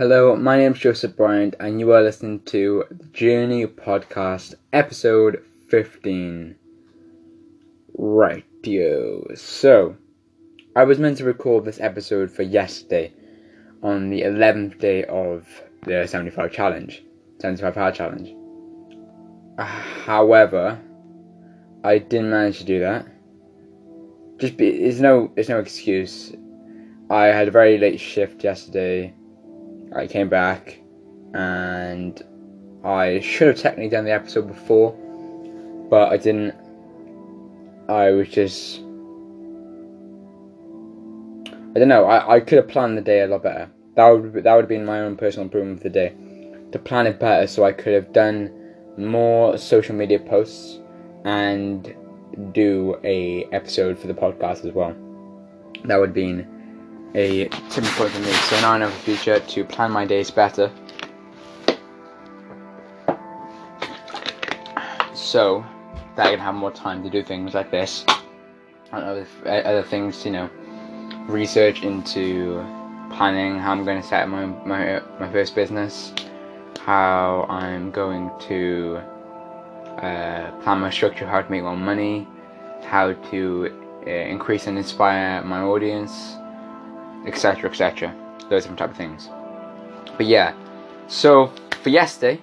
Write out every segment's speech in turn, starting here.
Hello, my name's Joseph Bryant, and you are listening to the Journey Podcast, episode 15. Right, yo. So, I was meant to record this episode for yesterday, on the 11th day of the 75 challenge, 75 hour challenge. However, I didn't manage to do that. Just be, it's no, it's no excuse. I had a very late shift yesterday I came back and I should have technically done the episode before, but I didn't. I was just. I don't know. I, I could have planned the day a lot better. That would that would have been my own personal improvement of the day. To plan it better, so I could have done more social media posts and do a episode for the podcast as well. That would have been a tipping point for me. So now I know for the future to plan my days better. So that I can have more time to do things like this and other other things, you know, research into planning how I'm going to set up my my my first business, how I'm going to uh, plan my structure, how to make more money, how to uh, increase and inspire my audience etc., etc. Those different type of things. But yeah, so for yesterday,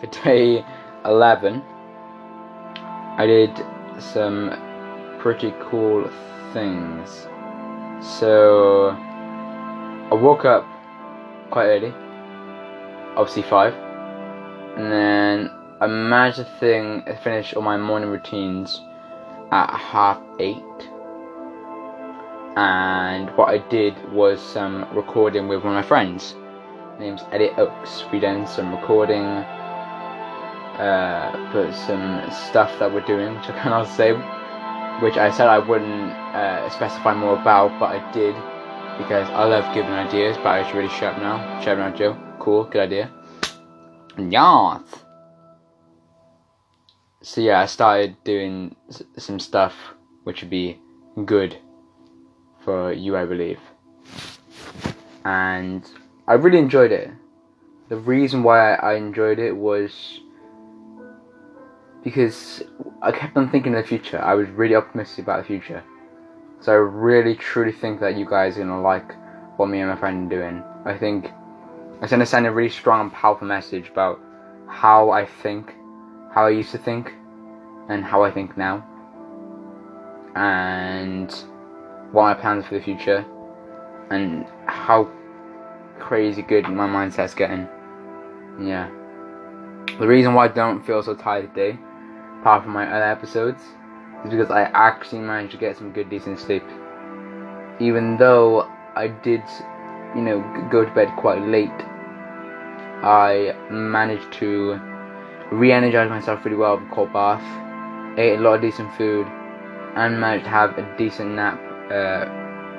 for day 11, I did some pretty cool things. So I woke up quite early, obviously five, and then I managed to finish all my morning routines at half eight and what I did was some recording with one of my friends. His name's Eddie Oaks. We done some recording, uh, for some stuff that we're doing, which I cannot say, which I said I wouldn't uh, specify more about, but I did because I love giving ideas. But I should really shut up now. Shut up now, Joe. Cool, good idea. Yeah. So yeah, I started doing some stuff which would be good for you, I believe. And I really enjoyed it. The reason why I enjoyed it was because I kept on thinking of the future. I was really optimistic about the future. So I really truly think that you guys are gonna like what me and my friend are doing. I think it's gonna send a really strong and powerful message about how I think, how I used to think, and how I think now. And what my plans for the future and how crazy good my mindset's getting. Yeah. The reason why I don't feel so tired today, apart from my other episodes, is because I actually managed to get some good decent sleep. Even though I did, you know, go to bed quite late, I managed to re-energize myself really well with a cold bath, ate a lot of decent food, and managed to have a decent nap uh,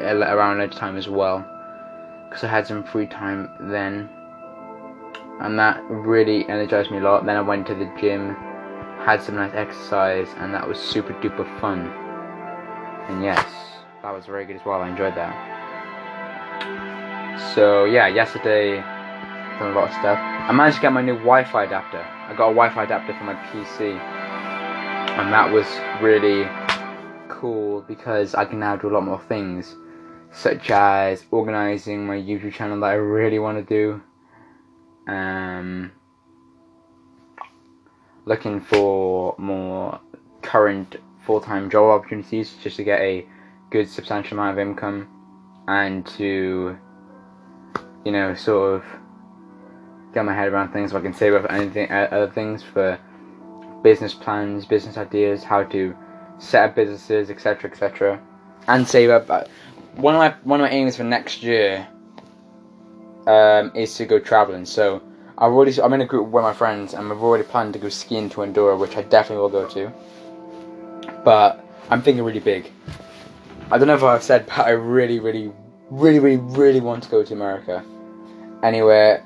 around lunchtime as well because I had some free time then. And that really energized me a lot. Then I went to the gym had some nice exercise and that was super duper fun. And yes that was very good as well. I enjoyed that. So yeah yesterday done a lot of stuff. I managed to get my new Wi-Fi adapter. I got a Wi-Fi adapter for my PC and that was really cool because I can now do a lot more things, such as organizing my YouTube channel that I really want to do. Um, looking for more current full time job opportunities just to get a good substantial amount of income and to, you know, sort of get my head around things so I can save up anything, other things for business plans, business ideas, how to set up businesses, etc., etc., and save up. Uh, one of my one of my aims for next year um, is to go traveling. So I've already I'm in a group with my friends, and we've already planned to go skiing to Andorra, which I definitely will go to. But I'm thinking really big. I don't know if I've said, but I really, really, really, really, really want to go to America. Anywhere,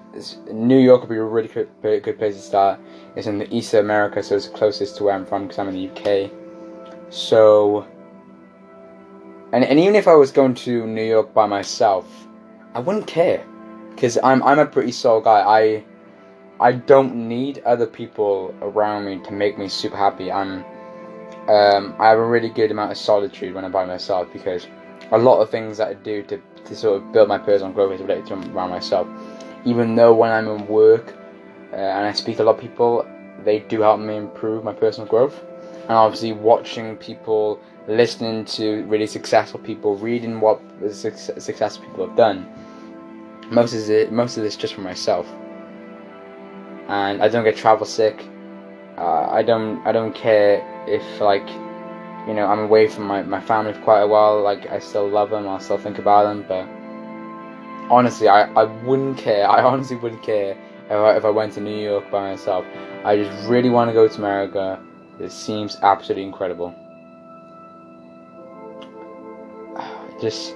New York would be a really good, good place to start. It's in the east of America, so it's closest to where I'm from because I'm in the UK. So, and, and even if I was going to New York by myself, I wouldn't care. because I'm I'm a pretty solo guy. I I don't need other people around me to make me super happy. I'm um, I have a really good amount of solitude when I'm by myself because a lot of things that I do to, to sort of build my personal growth is related to around myself. Even though when I'm in work uh, and I speak to a lot of people, they do help me improve my personal growth. And obviously, watching people, listening to really successful people, reading what successful people have done. Most of it, most of this just for myself. And I don't get travel sick. Uh, I don't, I don't care if like, you know, I'm away from my, my family for quite a while. Like, I still love them. I still think about them. But honestly, I, I wouldn't care. I honestly wouldn't care if I, if I went to New York by myself. I just really want to go to America. It seems absolutely incredible. Just,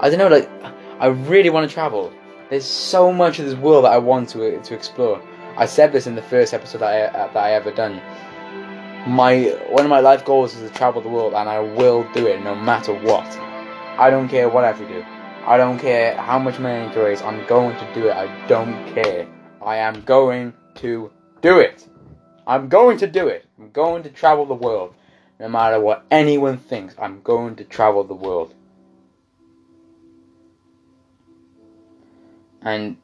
I don't know, like, I really want to travel. There's so much of this world that I want to to explore. I said this in the first episode that I uh, that I ever done. My one of my life goals is to travel the world, and I will do it no matter what. I don't care what I have to do. I don't care how much money I need to raise. I'm going to do it. I don't care. I am going to do it. I'm going to do it. I'm going to travel the world. No matter what anyone thinks, I'm going to travel the world. And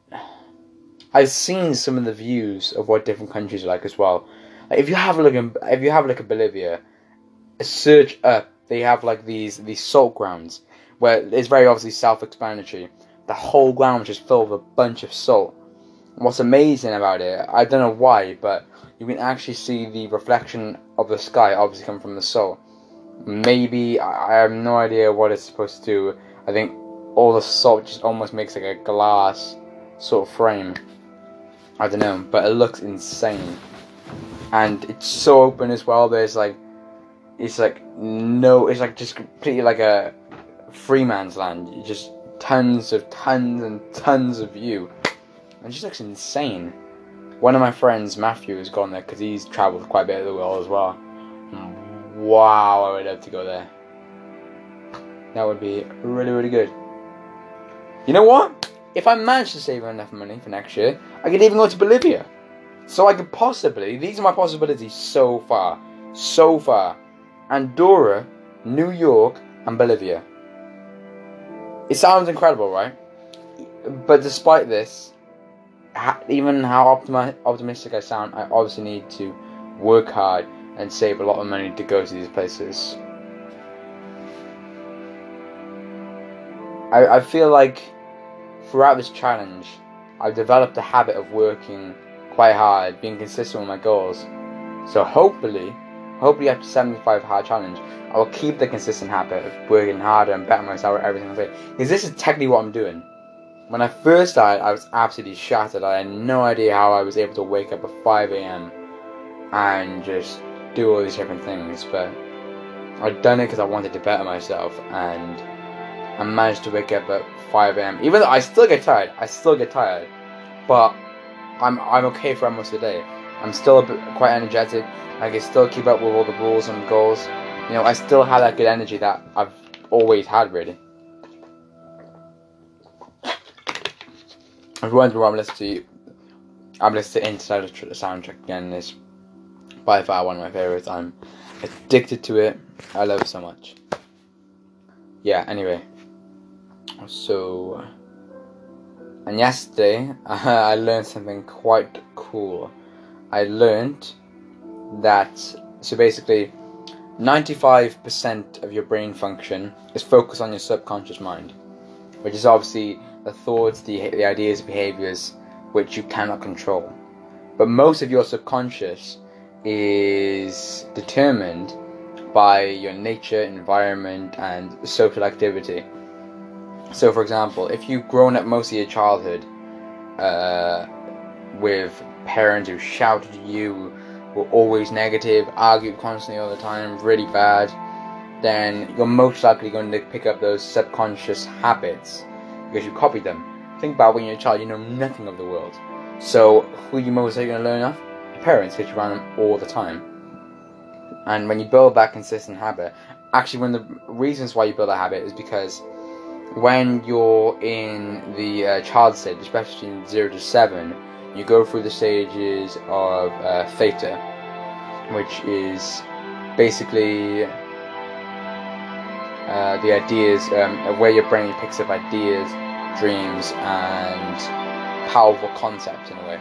I've seen some of the views of what different countries are like as well. Like if you have a look in, if you have a look at Bolivia, search up. They have like these these salt grounds where it's very obviously self-explanatory. The whole ground was just filled with a bunch of salt. What's amazing about it, I don't know why, but you can actually see the reflection of the sky obviously come from the salt. Maybe I, have no idea what it's supposed to do. I think all the salt just almost makes like a glass sort of frame. I don't know, but it looks insane. And it's so open as well. There's like, it's like no, it's like just completely like a free man's land. Just tons of tons and tons of view. It just looks insane. One of my friends, Matthew, has gone there because he's travelled quite a bit of the world as well. Wow, I would love to go there. That would be really, really good. You know what? If I manage to save enough money for next year, I could even go to Bolivia. So I could possibly, these are my possibilities so far. So far. Andorra, New York, and Bolivia. It sounds incredible, right? But despite this, even how optimi- optimistic I sound, I obviously need to work hard and save a lot of money to go to these places. I, I feel like throughout this challenge, I've developed a habit of working quite hard, being consistent with my goals. So hopefully, hopefully after 75 hard challenge, I will keep the consistent habit of working harder and better myself at everything I say. Because this is technically what I'm doing. When I first started, I was absolutely shattered. I had no idea how I was able to wake up at 5 a.m. and just do all these different things. But I'd done it because I wanted to better myself, and I managed to wake up at 5 a.m. Even though I still get tired, I still get tired, but I'm I'm okay for almost a day. I'm still quite energetic. I can still keep up with all the rules and goals you know, I still have that good energy that I've always had, really. If you wonder what I'm listening to, I'm listening to the soundtrack again. It's by far one of my favorites. I'm addicted to it. I love it so much. Yeah, anyway. So, and yesterday I learned something quite cool. I learned that, so basically, 95% of your brain function is focused on your subconscious mind, which is obviously the thoughts, the, the ideas, behaviors which you cannot control. But most of your subconscious is determined by your nature, environment, and social activity. So, for example, if you've grown up most of your childhood uh, with parents who shouted at you, were always negative, argued constantly all the time, really bad, then you're most likely going to pick up those subconscious habits because you copied them. Think about when you're a child, you know nothing of the world. So who you most likely going to learn off? Your parents, because you around them all the time. And when you build that consistent habit, actually one of the reasons why you build a habit is because when you're in the uh, child stage, especially in 0 to 7, you go through the stages of uh, theta, which is basically uh, the ideas, um, where your brain picks up ideas, dreams, and powerful concepts in a way.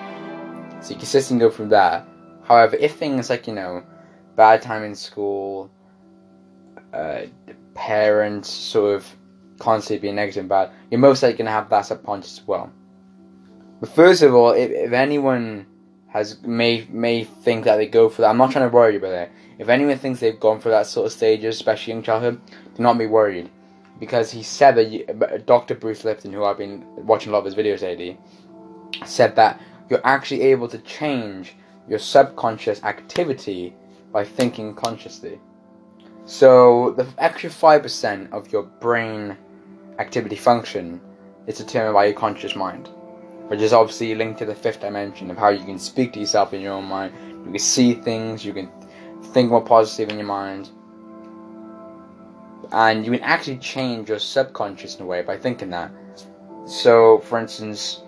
So you consistently go from that. However, if things like, you know, bad time in school, uh, parents sort of constantly being negative and bad, you're most likely going to have that subconscious as well. But first of all, if, if anyone has may may think that they go for that, I'm not trying to worry about that. If anyone thinks they've gone for that sort of stages, especially in childhood, do not be worried, because he said that Dr. Bruce Lipton, who I've been watching a lot of his videos lately, said that you're actually able to change your subconscious activity by thinking consciously. So the extra five percent of your brain activity function is determined by your conscious mind, which is obviously linked to the fifth dimension of how you can speak to yourself in your own mind. You can see things, you can think more positive in your mind, and you can actually change your subconscious in a way by thinking that. So, for instance,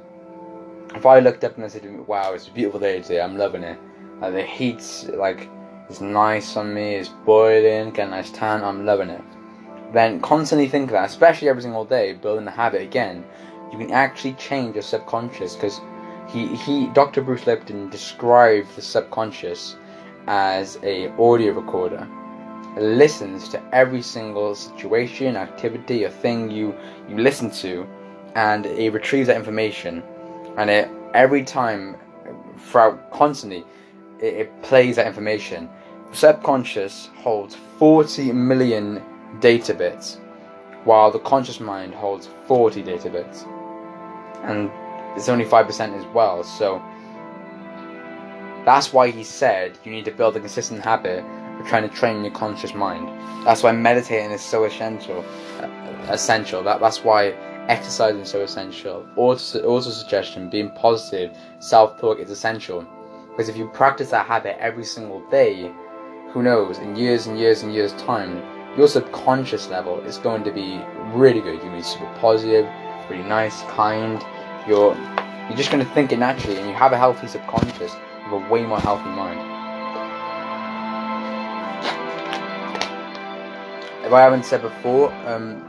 if I looked up and I said, "Wow, it's a beautiful day today. I'm loving it. Like the heat's like it's nice on me. It's boiling. Get a nice tan. I'm loving it." Then constantly think that, especially every single day, building the habit again. You can actually change your subconscious because he he Dr. Bruce Lipton described the subconscious as a audio recorder. It listens to every single situation, activity, or thing you you listen to, and it retrieves that information and it every time throughout constantly it, it plays that information The subconscious holds 40 million data bits while the conscious mind holds 40 data bits and it's only 5% as well so that's why he said you need to build a consistent habit of trying to train your conscious mind that's why meditating is so essential uh, essential that, that's why exercise is so essential. Auto, auto suggestion, being positive, self talk is essential. Because if you practice that habit every single day, who knows, in years and years and years' time, your subconscious level is going to be really good. You're going to be super positive, really nice, kind. You're you're just going to think it naturally, and you have a healthy subconscious with a way more healthy mind. If I haven't said before, um,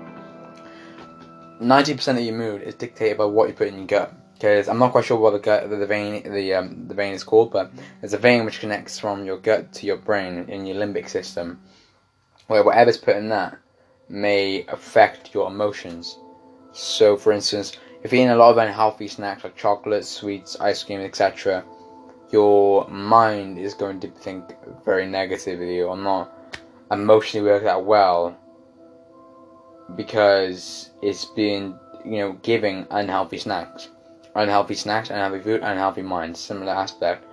ninety percent of your mood is dictated by what you put in your gut. Because I'm not quite sure what the gut, the, the vein, the um, the vein is called, but there's a vein which connects from your gut to your brain in your limbic system, where whatever's put in that may affect your emotions. So, for instance, if you're eating a lot of unhealthy snacks like chocolate, sweets, ice cream, etc., your mind is going to think very negatively or not emotionally work that well because it's been you know giving unhealthy snacks, unhealthy snacks, unhealthy food, unhealthy mind. Similar aspect.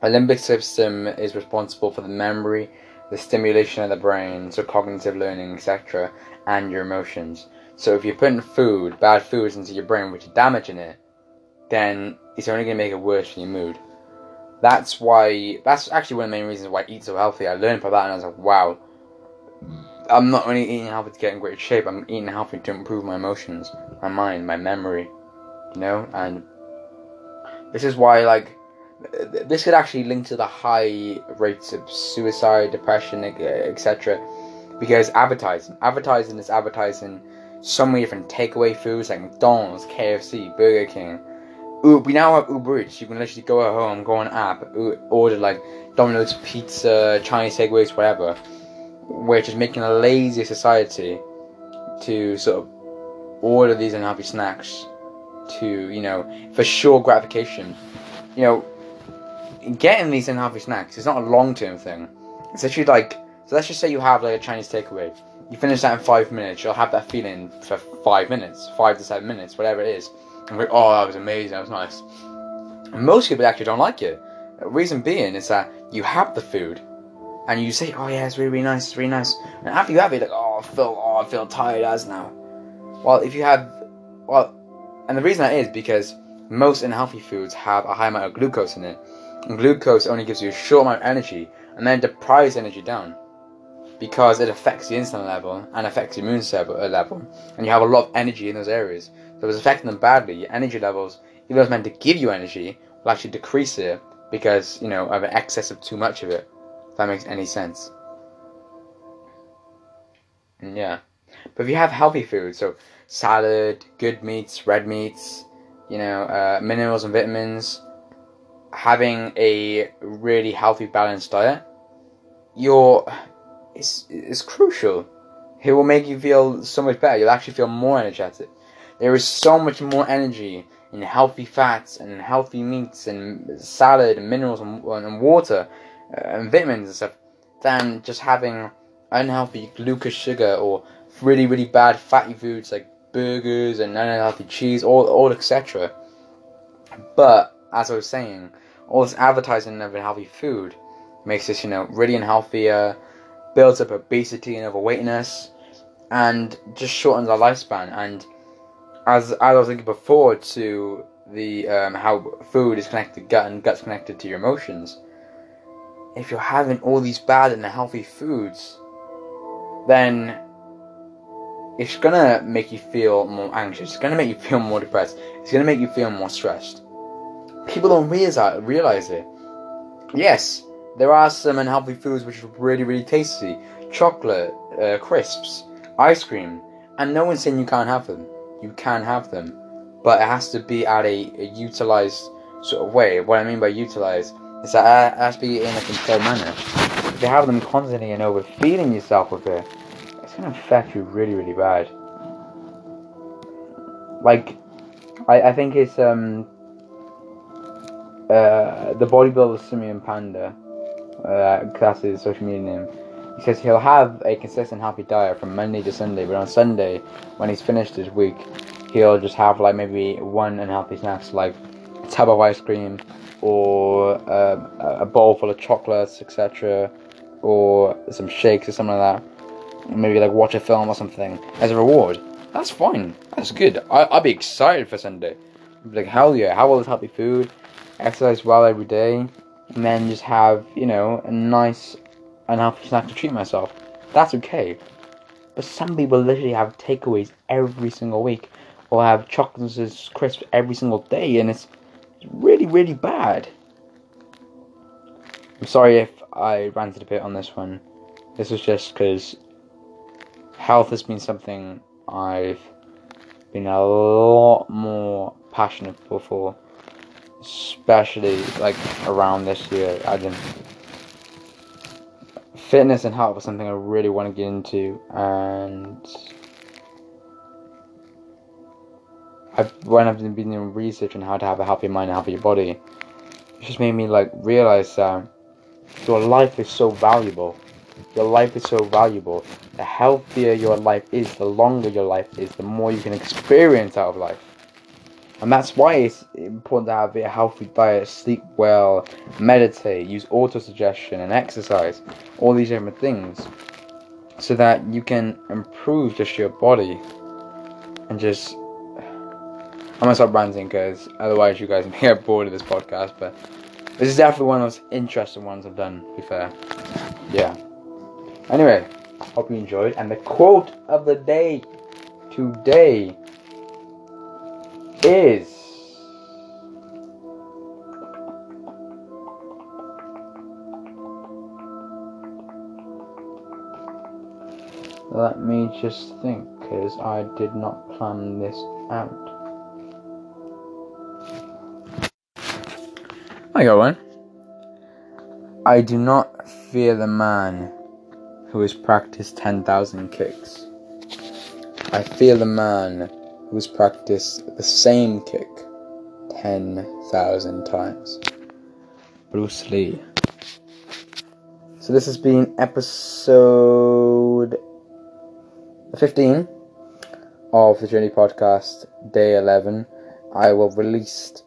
The limbic system is responsible for the memory, the stimulation of the brain, so cognitive learning, etc., and your emotions. So if you're putting food, bad foods into your brain, which are damaging it, then it's only going to make it worse for your mood. That's why. That's actually one of the main reasons why I eat so healthy. I learned from that, and I was like, wow I'm not only eating healthy to get in great shape, I'm eating healthy to improve my emotions, my mind, my memory, you know, and this is why, like, this could actually link to the high rates of suicide, depression, etc. Because advertising, advertising is advertising so many different takeaway foods like McDonald's, KFC, Burger King. We now have Uber Eats. You can literally go at home, go on app, order like Domino's pizza, Chinese takeaways, whatever we're just making a lazy society to sort of order these unhealthy snacks to, you know, for sure gratification. You know, getting these unhealthy snacks is not a long term thing. It's actually like, so let's just say you have like a Chinese takeaway. You finish that in five minutes, you'll have that feeling for five minutes, five to seven minutes, whatever it is. And like, oh, that was amazing, that was nice. And most people actually don't like it. The reason being is that you have the food, and you say, "Oh yeah, it's really, really nice, it's really nice," and after you have it, like, "Oh, I feel, oh, I feel tired as now." Well, if you have, well, and the reason that is because most unhealthy foods have a high amount of glucose in it, and glucose only gives you a short amount of energy, and then deprives energy down. Because it affects the insulin level and affects the immune uh, level, and you have a lot of energy in those areas. So it's affecting them badly, your energy levels, even though it's meant to give you energy, will actually decrease it because you know of an excess of too much of it. If that makes any sense. Yeah, but if you have healthy food, so salad, good meats, red meats, you know, uh, minerals and vitamins, having a really healthy, balanced diet, you're it's, it's crucial. It will make you feel so much better. You'll actually feel more energetic. There is so much more energy in healthy fats and healthy meats and salad and minerals and, and water uh, and vitamins and stuff than just having unhealthy glucose sugar or really really bad fatty foods like burgers and unhealthy cheese, all all etc. But as I was saying, all this advertising of healthy food makes this you know really unhealthy. Uh, builds up obesity and overweightness, and just shortens our lifespan. And as, as I was thinking before to the um, how food is connected to gut and gut's connected to your emotions. If you're having all these bad and unhealthy foods, then it's gonna make you feel more anxious. It's gonna make you feel more depressed. It's gonna make you feel more stressed. People don't realize realize it. Yes, there are some unhealthy foods which are really, really tasty. Chocolate, uh, crisps, ice cream, and no one's saying you can't have them. You can have them, but it has to be at a, a utilized sort of way. What I mean by utilized is that it has to be in a controlled manner. If you have them constantly and overfeeding yourself with it, it's gonna affect you really, really bad. Like, I, I think it's um uh the bodybuilder Simeon Panda uh, that's his social media name. He says he'll have a consistent happy diet from Monday to Sunday, but on Sunday, when he's finished his week, he'll just have like maybe one unhealthy snacks like a tub of ice cream or uh, a bowl full of chocolates, etc., or some shakes or something like that. Maybe like watch a film or something as a reward. That's fine. That's good. I, I'll be excited for Sunday. like, hell yeah, have all this healthy food, exercise well every day, and then just have, you know, a nice unhealthy snack to treat myself. That's okay. But some people literally have takeaways every single week or have chocolates and crisps every single day and it's really, really bad. I'm sorry if I ranted a bit on this one. This was just because health has been something I've been a lot more passionate for especially like around this year. I didn't. Fitness and health is something I really want to get into, and I've, when I've been doing research on how to have a healthy mind and healthy body, it just made me like realize that your life is so valuable. Your life is so valuable. The healthier your life is, the longer your life is, the more you can experience out of life. And that's why it's important to have a healthy diet, sleep well, meditate, use autosuggestion and exercise, all these different things, so that you can improve just your body and just. I'm gonna stop ranting because otherwise you guys may get bored of this podcast. But this is definitely one of those interesting ones I've done. To be fair, yeah. Anyway, hope you enjoyed. And the quote of the day today is let me just think because I did not plan this out. I got one. I do not fear the man who has practiced 10,000 kicks. I fear the man who's practiced the same kick 10,000 times. Bruce Lee. So this has been episode 15 of the Journey Podcast, day 11. I will release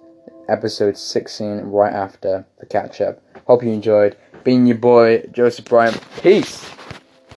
episode 16 right after the catch up. Hope you enjoyed. Being your boy, Joseph Bryant. Peace!